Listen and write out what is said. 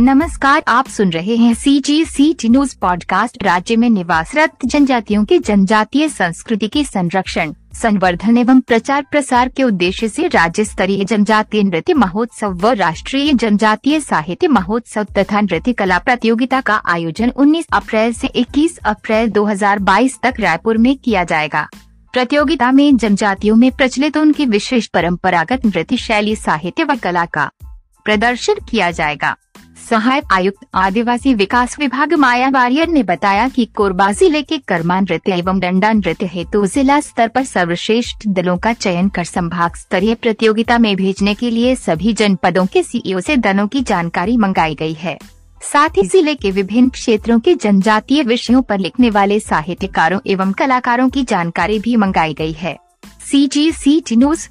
नमस्कार, आप सुन रहे हैं C G C T news podcast राज्य में निवासरत जनजातियों के जनजातीय संस्कृति के संरक्षण, संवर्धन एवं प्रचार प्रसार के उद्देश्य से राज्य स्तरीय जनजातीय नृत्य महोत्सव व राष्ट्रीय जनजातीय साहित्य महोत्सव तथा नृत्य कला प्रतियोगिता का आयोजन 19 अप्रैल से 21 अप्रैल 2022 तक रायपुर में किया जाएगा। प्रतियोगिता में जनजातियों में प्रचलित उनकी विशेष परंपरागत नृत्य शैली, साहित्य व कला का प्रदर्शन किया जाएगा। सहायक आयुक्त, आदिवासी विकास विभाग माया वारियर ने बताया कि कोरबा ज़िले के कर्मा नृत्य एवं डंडा नृत्य हेतु जिला स्तर पर सर्वश्रेष्ठ दलों का चयन कर संभाग स्तरीय प्रतियोगिता में भेजने के लिए सभी जनपदों के सीईओ से दलों की जानकारी मंगाई गई है। साथ ही ज़िले के विभिन्न क्षेत्रों के जनजातीय विषयों पर लिखने वाले साहित्यकारों एवं कलाकारों की जानकारी भी मंगाई गई है। सी जी सी टी न्यूज़